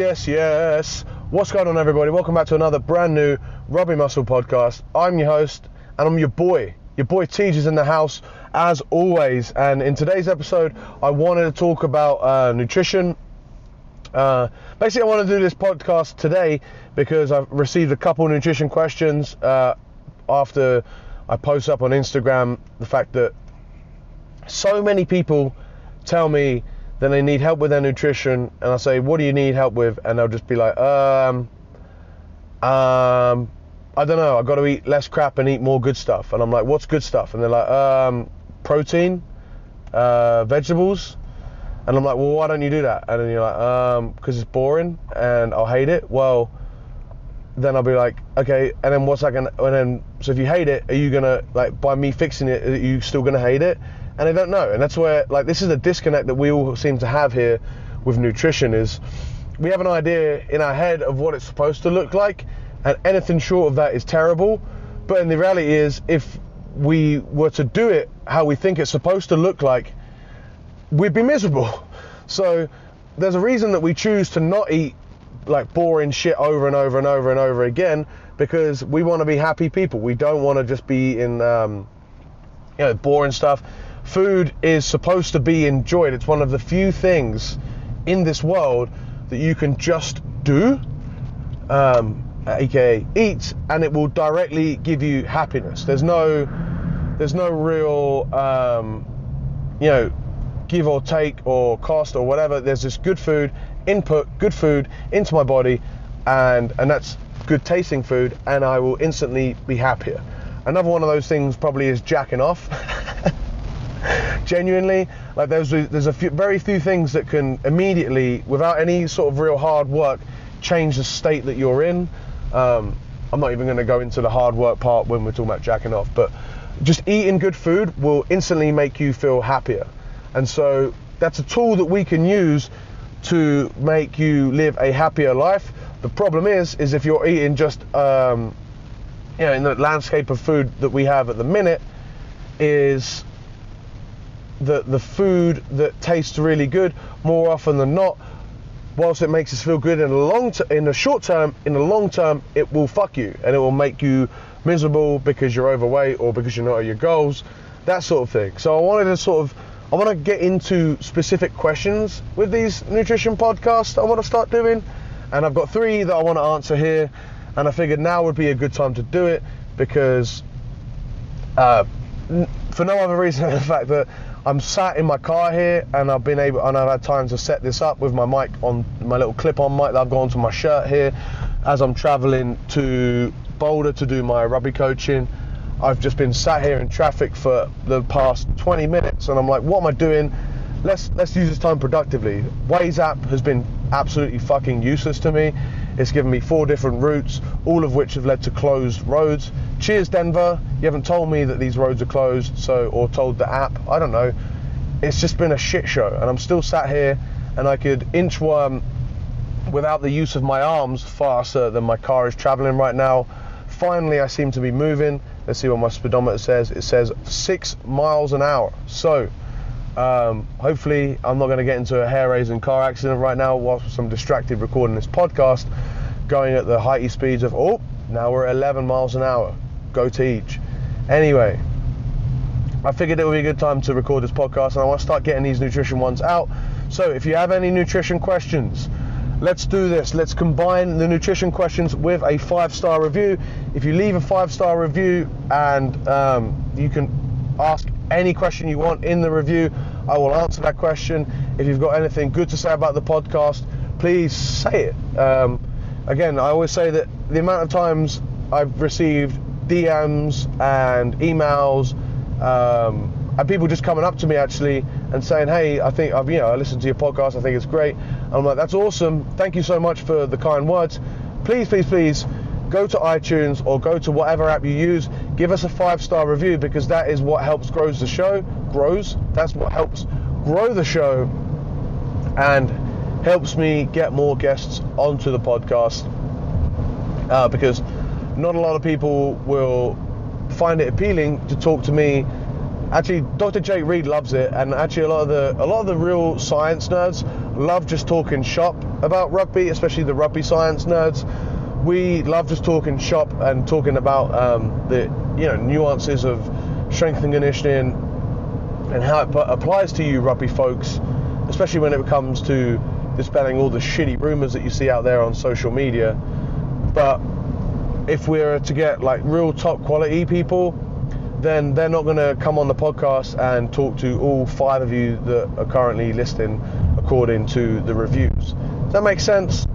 Yes, yes. What's going on, everybody? Welcome back to another brand new Rugby Muscle podcast. I'm your host, and I'm your boy. Your boy TJ is in the house as always. And in today's episode, I wanted to talk about uh, nutrition. Uh, basically, I want to do this podcast today because I've received a couple nutrition questions uh, after I post up on Instagram the fact that so many people tell me that they need help with their nutrition, and I say, "What do you need help with?" And they'll just be like, "Um, um, I don't know. I've got to eat less crap and eat more good stuff." And I'm like, "What's good stuff?" And they're like, "Um, protein, uh, vegetables." And I'm like, "Well, why don't you do that?" And then you're like, "Um, because it's boring and I'll hate it." Well, then I'll be like, okay, and then what's that gonna? And then, so if you hate it, are you gonna like by me fixing it? Are you still gonna hate it? And I don't know. And that's where like this is a disconnect that we all seem to have here with nutrition is we have an idea in our head of what it's supposed to look like, and anything short of that is terrible. But in the reality is, if we were to do it how we think it's supposed to look like, we'd be miserable. So there's a reason that we choose to not eat like boring shit over and over and over and over again because we want to be happy people. We don't want to just be in, um, you know, boring stuff. Food is supposed to be enjoyed. It's one of the few things in this world that you can just do, um, aka eat, and it will directly give you happiness. There's no, there's no real, um, you know, give or take or cost or whatever. There's just good food input good food into my body and and that's good tasting food and I will instantly be happier. Another one of those things probably is jacking off. Genuinely, like there's there's a few, very few things that can immediately, without any sort of real hard work, change the state that you're in. Um, I'm not even going to go into the hard work part when we're talking about jacking off, but just eating good food will instantly make you feel happier. And so that's a tool that we can use to make you live a happier life. The problem is, is if you're eating just, um, you know, in the landscape of food that we have at the minute, is the the food that tastes really good more often than not. Whilst it makes us feel good in the long t- in the short term, in the long term, it will fuck you and it will make you miserable because you're overweight or because you're not at your goals, that sort of thing. So I wanted to sort of I want to get into specific questions with these nutrition podcasts I want to start doing. And I've got three that I want to answer here. And I figured now would be a good time to do it because, uh, for no other reason than the fact that I'm sat in my car here and I've been able and I've had time to set this up with my mic on my little clip-on mic that I've got onto my shirt here as I'm traveling to Boulder to do my rugby coaching I've just been sat here in traffic for the past 20 minutes and I'm like, what am I doing? Let's let's use this time productively. Waze app has been absolutely fucking useless to me. It's given me four different routes, all of which have led to closed roads. Cheers, Denver. You haven't told me that these roads are closed, so or told the app. I don't know. It's just been a shit show, and I'm still sat here, and I could inchworm without the use of my arms faster than my car is traveling right now. Finally, I seem to be moving. Let's see what my speedometer says. It says six miles an hour. So, um, hopefully, I'm not going to get into a hair-raising car accident right now whilst I'm distracted recording this podcast, going at the heighty speeds of oh, now we're at 11 miles an hour. Go TJ. Anyway, I figured it would be a good time to record this podcast, and I want to start getting these nutrition ones out. So, if you have any nutrition questions, let's do this. Let's combine the nutrition questions with a five star review. If you leave a five star review and um, you can ask any question you want in the review, I will answer that question. If you've got anything good to say about the podcast, please say it. Um, again, I always say that the amount of times I've received DMs and emails. Um, and people just coming up to me actually and saying, "Hey, I think I've you know I listened to your podcast. I think it's great." I'm like, "That's awesome. Thank you so much for the kind words. Please, please, please." Go to iTunes or go to whatever app you use. Give us a five-star review because that is what helps grows the show. Grows. That's what helps grow the show, and helps me get more guests onto the podcast. Uh, because not a lot of people will find it appealing to talk to me actually Dr. Jake Reed loves it, and actually a lot of the a lot of the real science nerds love just talking shop about rugby, especially the rugby science nerds. We love just talking shop and talking about um, the you know nuances of strength and conditioning and how it applies to you rugby folks, especially when it comes to dispelling all the shitty rumors that you see out there on social media. But if we're to get like real top quality people, then they're not going to come on the podcast and talk to all five of you that are currently listening according to the reviews. Does that make sense?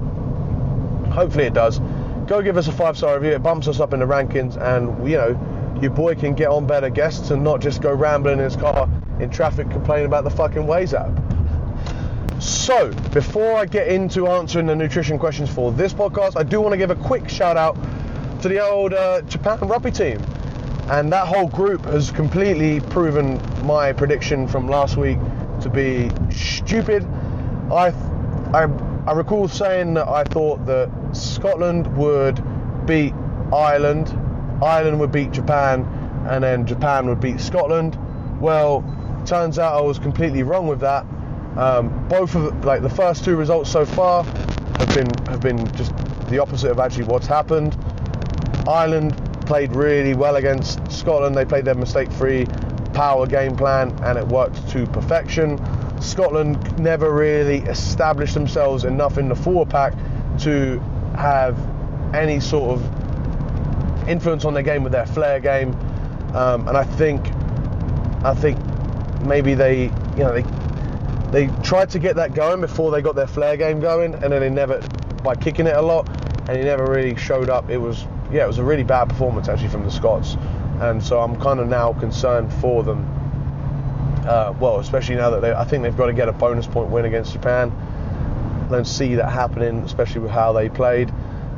Hopefully it does. Go give us a five star review. It bumps us up in the rankings, and you know, your boy can get on better guests and not just go rambling in his car in traffic complaining about the fucking Waze app. So, before I get into answering the nutrition questions for this podcast, I do want to give a quick shout out to the old uh, Japan rugby team. And that whole group has completely proven my prediction from last week to be stupid. I, I, I recall saying that I thought that Scotland would beat Ireland, Ireland would beat Japan, and then Japan would beat Scotland. Well, turns out I was completely wrong with that. Um, both of like the first two results so far have been have been just the opposite of actually what's happened. Ireland played really well against Scotland. They played their mistake-free power game plan, and it worked to perfection. Scotland never really established themselves enough in the forward pack to have any sort of influence on their game with their flair game. Um, and I think, I think maybe they, you know, they they tried to get that going before they got their flair game going, and then they never, by kicking it a lot, and he never really showed up. It was yeah, it was a really bad performance actually from the Scots, and so I'm kind of now concerned for them. Uh, well, especially now that they, I think they've got to get a bonus point win against Japan. Don't see that happening, especially with how they played.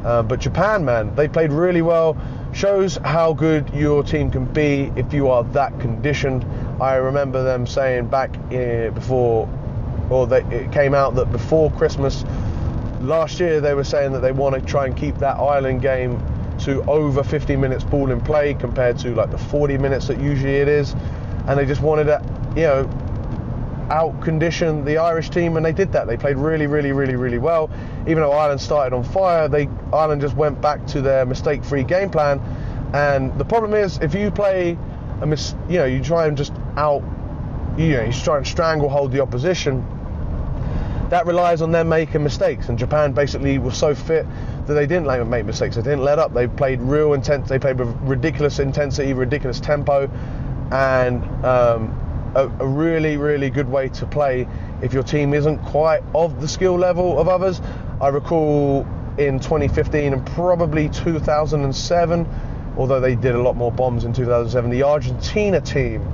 Uh, but Japan, man, they played really well. Shows how good your team can be if you are that conditioned. I remember them saying back in, before, or they, it came out that before Christmas last year they were saying that they want to try and keep that Ireland game to over 50 minutes ball in play compared to like the 40 minutes that usually it is, and they just wanted to, you know, out condition the Irish team, and they did that. They played really, really, really, really well. Even though Ireland started on fire, they Ireland just went back to their mistake-free game plan. And the problem is, if you play a mis, you know, you try and just out, you know, you try and stranglehold the opposition. That relies on them making mistakes, and Japan basically was so fit that they didn't make mistakes. They didn't let up. They played real intense. They played with ridiculous intensity, ridiculous tempo, and um, a, a, really, really good way to play if your team isn't quite of the skill level of others. I recall in 2015 and probably 2007, although they did a lot more bombs in 2007, the Argentina team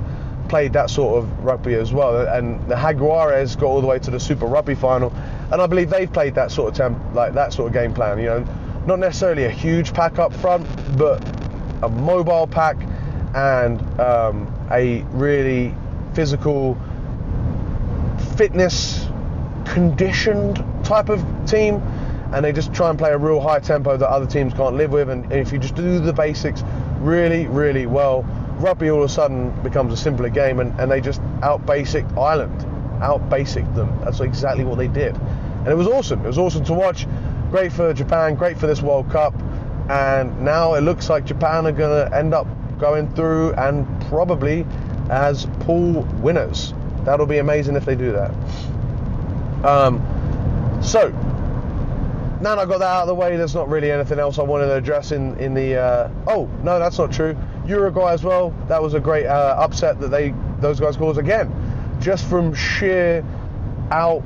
played that sort of rugby as well. And the Jaguares got all the way to the Super Rugby final, and I believe they've played that sort of temp, like that sort of game plan. You know, not necessarily a huge pack up front, but a mobile pack and um, a really physical, fitness conditioned type of team. And they just try and play a real high tempo that other teams can't live with. And if you just do the basics really, really well, rugby all of a sudden becomes a simpler game, and, and they just out basic Ireland, out basic them. That's exactly what they did, and it was awesome. It was awesome to watch. Great for Japan, great for this World Cup, and now it looks like Japan are going to end up going through and probably as pool winners. That'll be amazing if they do that. Um, so now I got that out of the way, there's not really anything else I wanted to address in in the. Uh, oh no, that's not true. Uruguay as well. That was a great uh, upset that they those guys caused again, just from sheer out.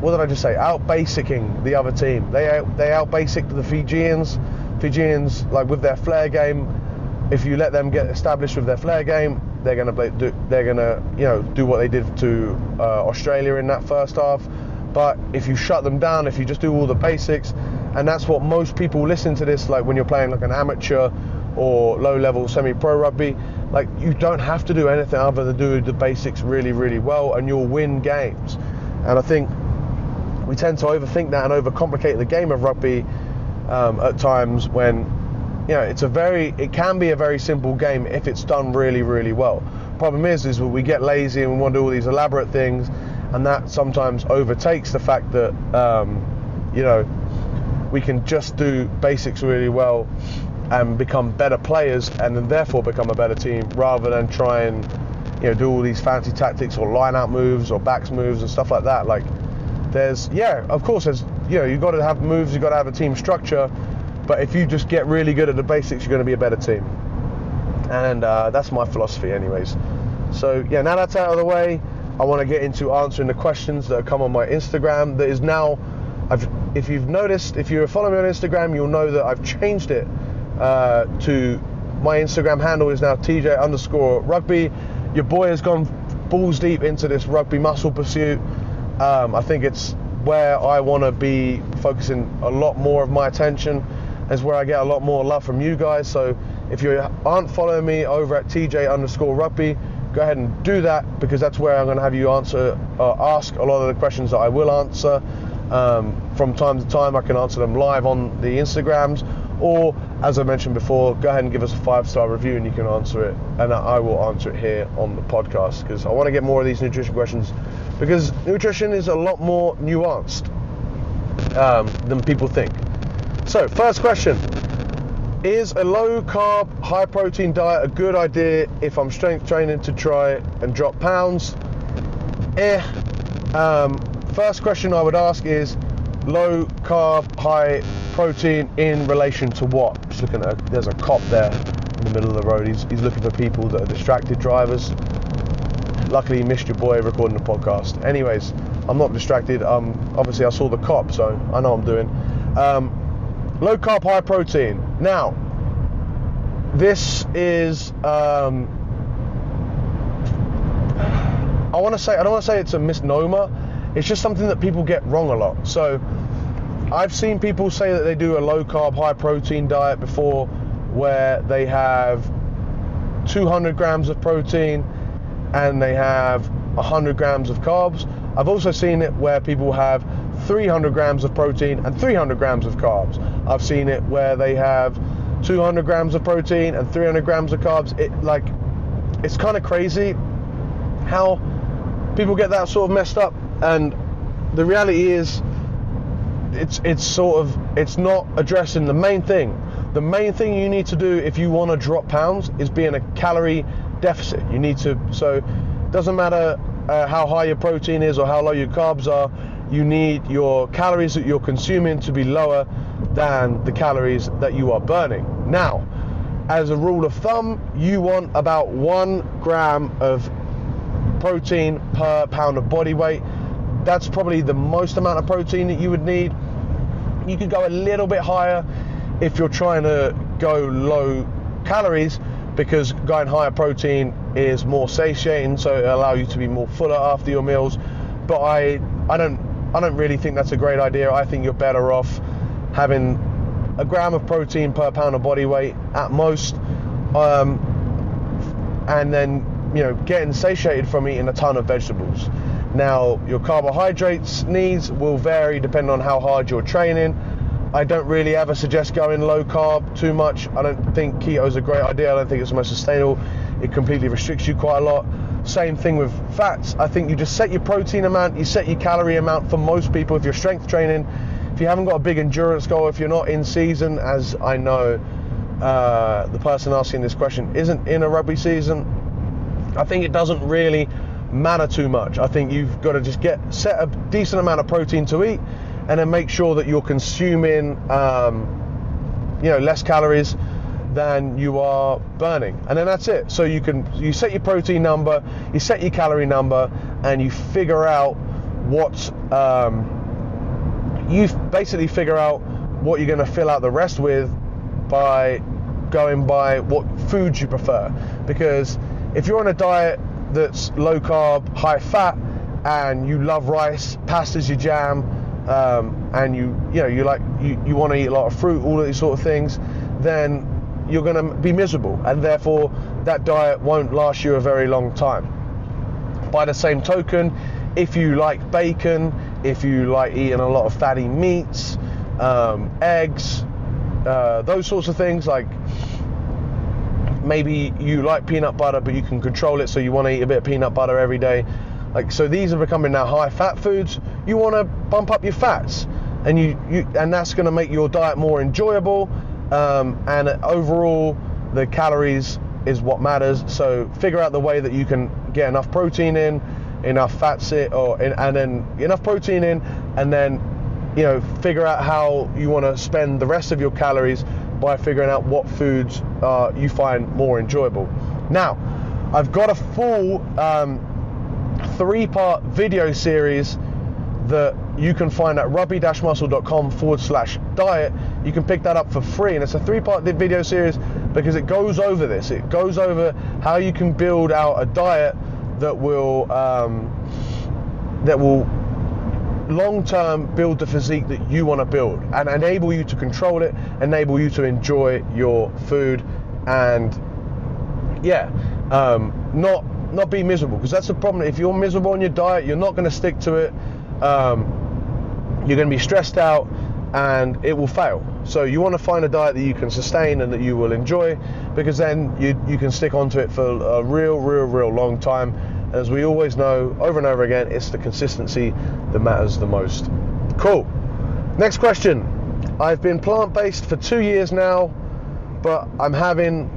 What did I just say? Out basicing the other team. They out, they out basic the Fijians. Fijians like with their flair game. If you let them get established with their flair game, they're play, do, they're gonna you know do what they did to uh, Australia in that first half. But if you shut them down, if you just do all the basics, and that's what most people listen to this like when you're playing like an amateur or low level semi pro rugby, like you don't have to do anything other than do the basics really, really well and you'll win games. And I think we tend to overthink that and overcomplicate the game of rugby um, at times when you know it's a very it can be a very simple game if it's done really really well problem is, is we get lazy and we want to do all these elaborate things, and that sometimes overtakes the fact that um, you know we can just do basics really well and become better players, and then therefore become a better team, rather than try and you know do all these fancy tactics or line out moves or backs moves and stuff like that. Like there's yeah, of course there's you know you've got to have moves, you've got to have a team structure, but if you just get really good at the basics, you're going to be a better team. And uh, that's my philosophy, anyways. So yeah, now that's out of the way, I want to get into answering the questions that have come on my Instagram. That is now, I've, if you've noticed, if you're following me on Instagram, you'll know that I've changed it uh, to my Instagram handle is now TJ underscore rugby. Your boy has gone balls deep into this rugby muscle pursuit. Um, I think it's where I want to be focusing a lot more of my attention. Is where I get a lot more love from you guys. So if you aren't following me over at TJ underscore rugby, go ahead and do that because that's where I'm going to have you answer, uh, ask a lot of the questions that I will answer. Um, from time to time, I can answer them live on the Instagrams, or as I mentioned before, go ahead and give us a five star review and you can answer it, and I will answer it here on the podcast because I want to get more of these nutrition questions because nutrition is a lot more nuanced um, than people think. So, first question Is a low carb, high protein diet a good idea if I'm strength training to try and drop pounds? Eh. Um, first question I would ask is low carb, high protein in relation to what? Just looking at, there's a cop there in the middle of the road. He's, he's looking for people that are distracted drivers. Luckily, you missed your boy recording the podcast. Anyways, I'm not distracted. Um, obviously, I saw the cop, so I know I'm doing. Um, low carb, high protein. Now, this is. Um, I want to say I don't want to say it's a misnomer. It's just something that people get wrong a lot. So, I've seen people say that they do a low carb, high protein diet before, where they have 200 grams of protein and they have 100 grams of carbs. I've also seen it where people have 300 grams of protein and 300 grams of carbs. I've seen it where they have 200 grams of protein and 300 grams of carbs. It like it's kind of crazy how people get that sort of messed up. And the reality is, it's it's sort of it's not addressing the main thing. The main thing you need to do if you want to drop pounds is be in a calorie deficit. You need to so doesn't matter uh, how high your protein is or how low your carbs are you need your calories that you're consuming to be lower than the calories that you are burning. Now, as a rule of thumb, you want about one gram of protein per pound of body weight. That's probably the most amount of protein that you would need. You could go a little bit higher if you're trying to go low calories because going higher protein is more satiating, so it allows you to be more fuller after your meals. But I, I don't I don't really think that's a great idea. I think you're better off having a gram of protein per pound of body weight at most, um, and then you know getting satiated from eating a ton of vegetables. Now your carbohydrates needs will vary depending on how hard you're training. I don't really ever suggest going low carb too much. I don't think keto is a great idea. I don't think it's the most sustainable. It completely restricts you quite a lot. Same thing with fats. I think you just set your protein amount, you set your calorie amount for most people if you're strength training. If you haven't got a big endurance goal, if you're not in season, as I know uh, the person asking this question isn't in a rugby season, I think it doesn't really matter too much. I think you've got to just get set a decent amount of protein to eat, and then make sure that you're consuming, um, you know, less calories than you are burning. And then that's it. So you can you set your protein number you set your calorie number and you figure out what um, you basically figure out what you're going to fill out the rest with by going by what foods you prefer. Because if you're on a diet that's low carb high fat and you love rice pasta's your jam um, and you you know you like you, you want to eat a lot of fruit all of these sort of things then you're going to be miserable, and therefore that diet won't last you a very long time. By the same token, if you like bacon, if you like eating a lot of fatty meats, um, eggs, uh, those sorts of things like maybe you like peanut butter, but you can control it, so you want to eat a bit of peanut butter every day. Like so, these are becoming now high fat foods. You want to bump up your fats, and you, you and that's going to make your diet more enjoyable. Um, and overall, the calories is what matters. So figure out the way that you can get enough protein in, enough fats in, or in, and then enough protein in, and then you know figure out how you want to spend the rest of your calories by figuring out what foods uh, you find more enjoyable. Now, I've got a full um, three-part video series that you can find at rugby-muscle.com forward slash diet. You can pick that up for free, and it's a three-part video series because it goes over this. It goes over how you can build out a diet that will um, that will long term build the physique that you want to build and enable you to control it, enable you to enjoy your food, and yeah, um, not not be miserable because that's the problem. If you're miserable on your diet, you're not going to stick to it. Um, you're going to be stressed out, and it will fail. So you want to find a diet that you can sustain and that you will enjoy, because then you you can stick onto it for a real, real, real long time. And as we always know, over and over again, it's the consistency that matters the most. Cool. Next question. I've been plant based for two years now, but I'm having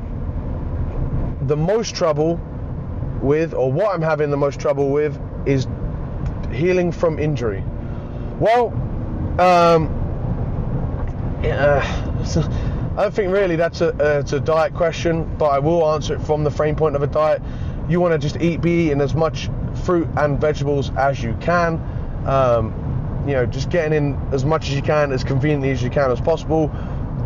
the most trouble with, or what I'm having the most trouble with, is healing from injury. Well, um, yeah, I don't think really that's a, uh, it's a diet question, but I will answer it from the frame point of a diet you want to just eat, be eating as much fruit and vegetables as you can. Um, you know, just getting in as much as you can, as conveniently as you can as possible,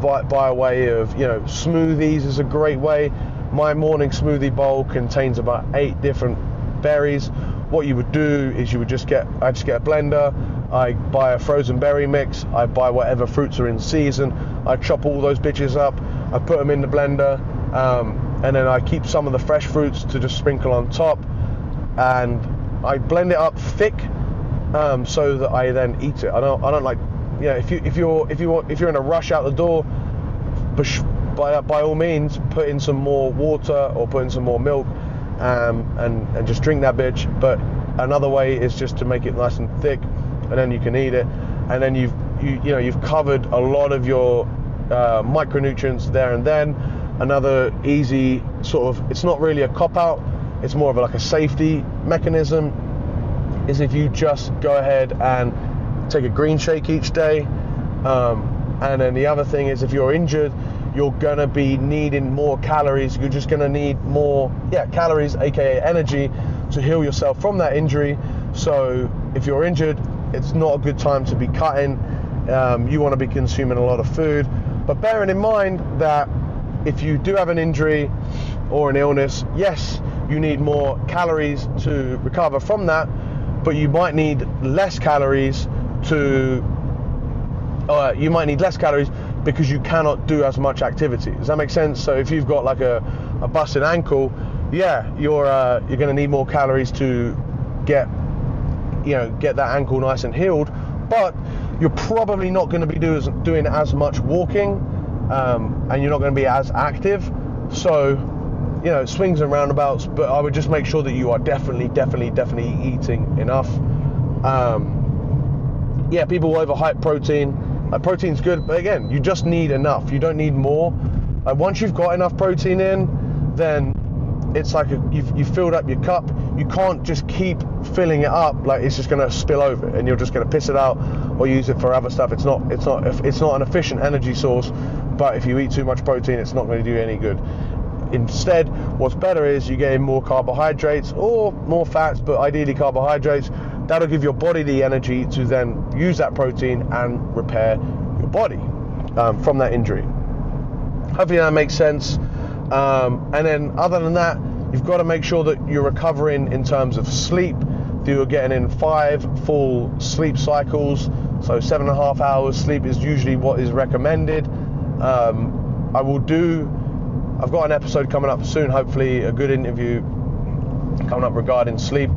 by, by way of you know smoothies is a great way. My morning smoothie bowl contains about eight different berries. What you would do is you would just get I just get a blender. I buy a frozen berry mix. I buy whatever fruits are in season. I chop all those bitches up. I put them in the blender. Um, and then I keep some of the fresh fruits to just sprinkle on top, and I blend it up thick um, so that I then eat it. I don't, I don't like, know, if you if you're if you want if you're in a rush out the door, by by all means put in some more water or put in some more milk, um, and and just drink that bitch. But another way is just to make it nice and thick, and then you can eat it, and then you've you you know you've covered a lot of your uh, micronutrients there and then. Another easy sort of it's not really a cop out it's more of like a safety mechanism is if you just go ahead and take a green shake each day. Um, and then the other thing is if you're injured you're gonna be needing more calories. You're just gonna need more yeah calories aka energy to heal yourself from that injury. So if you're injured it's not a good time to be cutting. Um, you want to be consuming a lot of food. But bearing in mind that if you do have an injury or an illness, yes, you need more calories to recover from that, but you might need less calories to, uh, you might need less calories because you cannot do as much activity. Does that make sense? So if you've got like a, a busted ankle, yeah, you're uh, you're going to need more calories to get you know get that ankle nice and healed, but you're probably not going to be do, doing as much walking um, and you're not going to be as active. So, you know, swings and roundabouts, but I would just make sure that you are definitely, definitely, definitely eating enough. Um, yeah, people overhype protein. Protein's good, but again, you just need enough. You don't need more. Like, once you've got enough protein in, then it's like a, you've, you've filled up your cup. You can't just keep filling it up like it's just going to spill over and you're just going to piss it out or use it for other stuff. It's not it's not it's not an efficient energy source but if you eat too much protein, it's not going to do any good. Instead, what's better is you get in more carbohydrates or more fats, but ideally carbohydrates. That'll give your body the energy to then use that protein and repair your body um, from that injury. Hopefully that makes sense. Um, and then, other than that, you've got to make sure that you're recovering in terms of sleep. That you're getting in five full sleep cycles. So seven and a half hours sleep is usually what is recommended. Um, I will do. I've got an episode coming up soon. Hopefully, a good interview coming up regarding sleep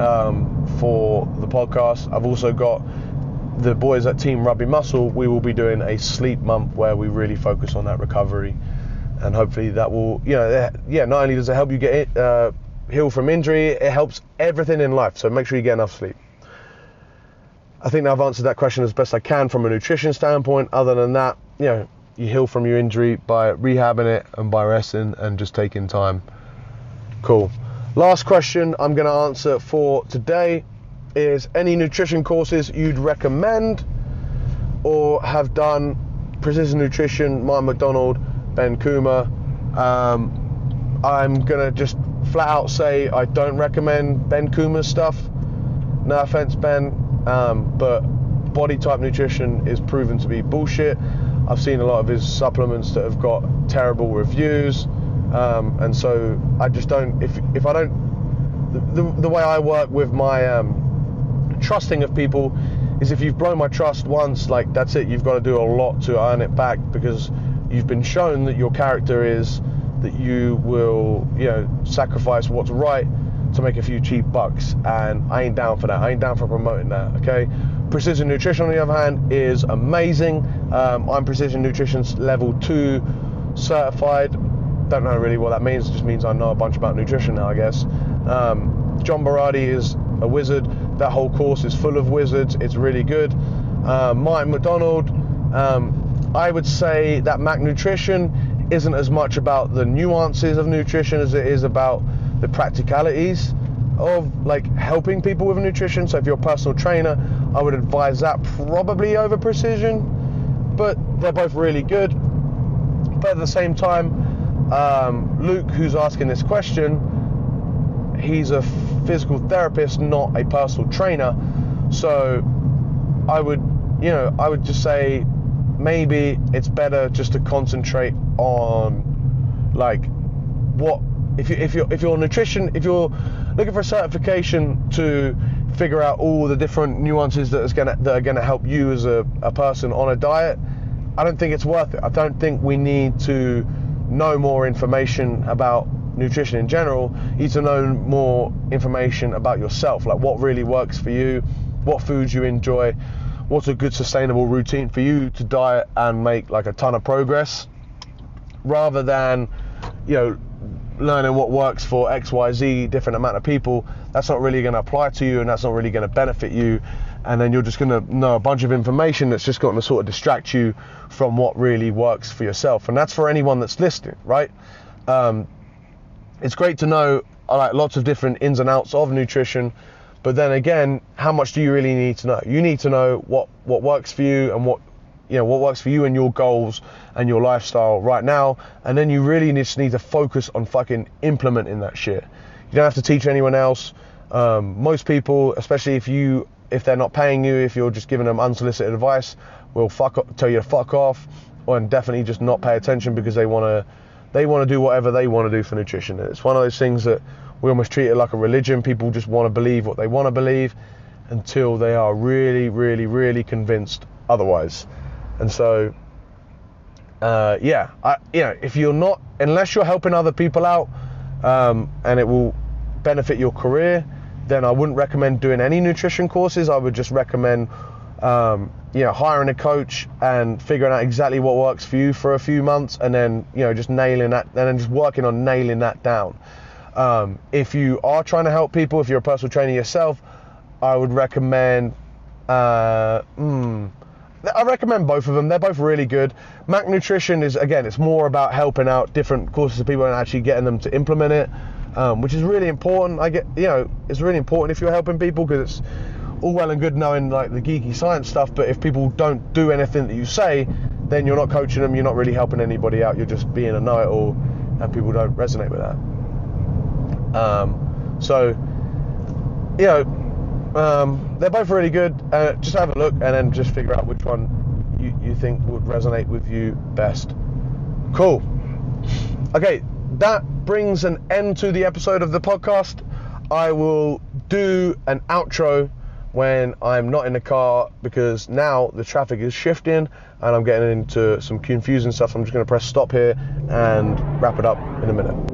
um, for the podcast. I've also got the boys at Team Rugby Muscle. We will be doing a sleep month where we really focus on that recovery and hopefully that will, you know, yeah, not only does it help you get it, uh, heal from injury, it helps everything in life. So make sure you get enough sleep. I think I've answered that question as best I can from a nutrition standpoint. Other than that, you know, you heal from your injury by rehabbing it and by resting and just taking time. Cool. Last question I'm going to answer for today is any nutrition courses you'd recommend or have done precision nutrition, Mike McDonald, Ben Coomber. Um, I'm gonna just flat out say I don't recommend Ben Coomber's stuff. No offense, Ben, um, but body type nutrition is proven to be bullshit. I've seen a lot of his supplements that have got terrible reviews, um, and so I just don't. If if I don't, the, the, way I work with my um, trusting of people is if you've blown my trust once, like that's it. You've got to do a lot to earn it back because you've been shown that your character is that you will, you know, sacrifice what's right to make a few cheap bucks. And I ain't down for that. I ain't down for promoting that. Okay. Precision Nutrition, on the other hand, is amazing. Um, I'm Precision nutrition's level two certified. Don't know really what that means. It just means I know a bunch about nutrition now, I guess. Um, John Berardi is a wizard that whole course is full of wizards. It's really good. Uh, Mike McDonald, um, I would say that Mac Nutrition isn't as much about the nuances of nutrition as it is about the practicalities of like helping people with nutrition. So if you're a personal trainer, I would advise that probably over precision, but they're both really good. But at the same time, um, Luke, who's asking this question, he's a physical therapist, not a personal trainer. So I would, you know, I would just say maybe it's better just to concentrate on like what if you if you're if you're nutrition if you're looking for a certification to figure out all the different nuances that is gonna that are gonna help you as a, a person on a diet, I don't think it's worth it. I don't think we need to know more information about nutrition in general, you need to know more information about yourself, like what really works for you, what foods you enjoy, what's a good sustainable routine for you to diet and make like a ton of progress, rather than, you know, learning what works for XYZ different amount of people. That's not really going to apply to you and that's not really going to benefit you. And then you're just going to know a bunch of information that's just going to sort of distract you from what really works for yourself. And that's for anyone that's listening, right? Um, it's great to know like lots of different ins and outs of nutrition but then again how much do you really need to know you need to know what what works for you and what you know what works for you and your goals and your lifestyle right now and then you really just need to focus on fucking implementing that shit you don't have to teach anyone else um, most people especially if you if they're not paying you if you're just giving them unsolicited advice will fuck tell you to fuck off and definitely just not pay attention because they want to they want to do whatever they want to do for nutrition. It's one of those things that we almost treat it like a religion. People just want to believe what they want to believe until they are really, really, really convinced otherwise. And so, uh, yeah, I, you know, if you're not, unless you're helping other people out, um, and it will benefit your career, then I wouldn't recommend doing any nutrition courses. I would just recommend um, you know, hiring a coach and figuring out exactly what works for you for a few months, and then you know just nailing that, and then just working on nailing that down. Um, if you are trying to help people, if you're a personal trainer yourself, I would recommend. Uh, mm, I recommend both of them. They're both really good. Mac Nutrition is again, it's more about helping out different courses of people and actually getting them to implement it, um, which is really important. I get, you know, it's really important if you're helping people because it's all well and good knowing like the geeky science stuff, but if people don't do anything that you say, then you're not coaching them, you're not really helping anybody out, you're just being a know-it-all, and people don't resonate with that. Um, so, you know, um, they're both really good. Uh, just have a look and then just figure out which one you, you think would resonate with you best. Cool. Okay, that brings an end to the episode of the podcast. I will do an outro when I'm not in the car because now the traffic is shifting and I'm getting into some confusing stuff. I'm just going to press stop here and wrap it up in a minute.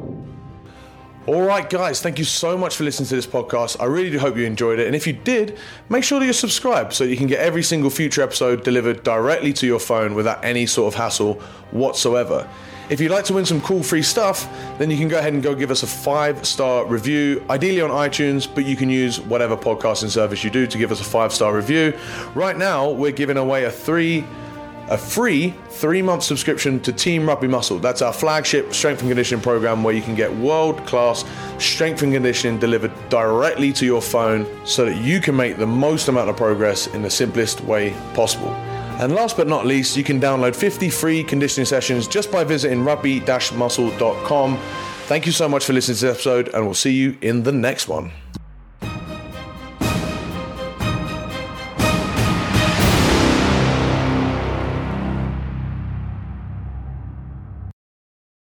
All right, guys, thank you so much for listening to this podcast. I really do hope you enjoyed it. And if you did, make sure that you're subscribed so you can get every single future episode delivered directly to your phone without any sort of hassle whatsoever. If you'd like to win some cool free stuff, then you can go ahead and go give us a five star review, ideally on iTunes, but you can use whatever podcasting service you do to give us a five star review. Right now, we're giving away a three a free three month subscription to Team Rugby Muscle. That's our flagship strength and conditioning program where you can get world class strength and conditioning delivered directly to your phone so that you can make the most amount of progress in the simplest way possible. And last but not least, you can download 50 free conditioning sessions just by visiting rugby muscle.com. Thank you so much for listening to this episode, and we'll see you in the next one.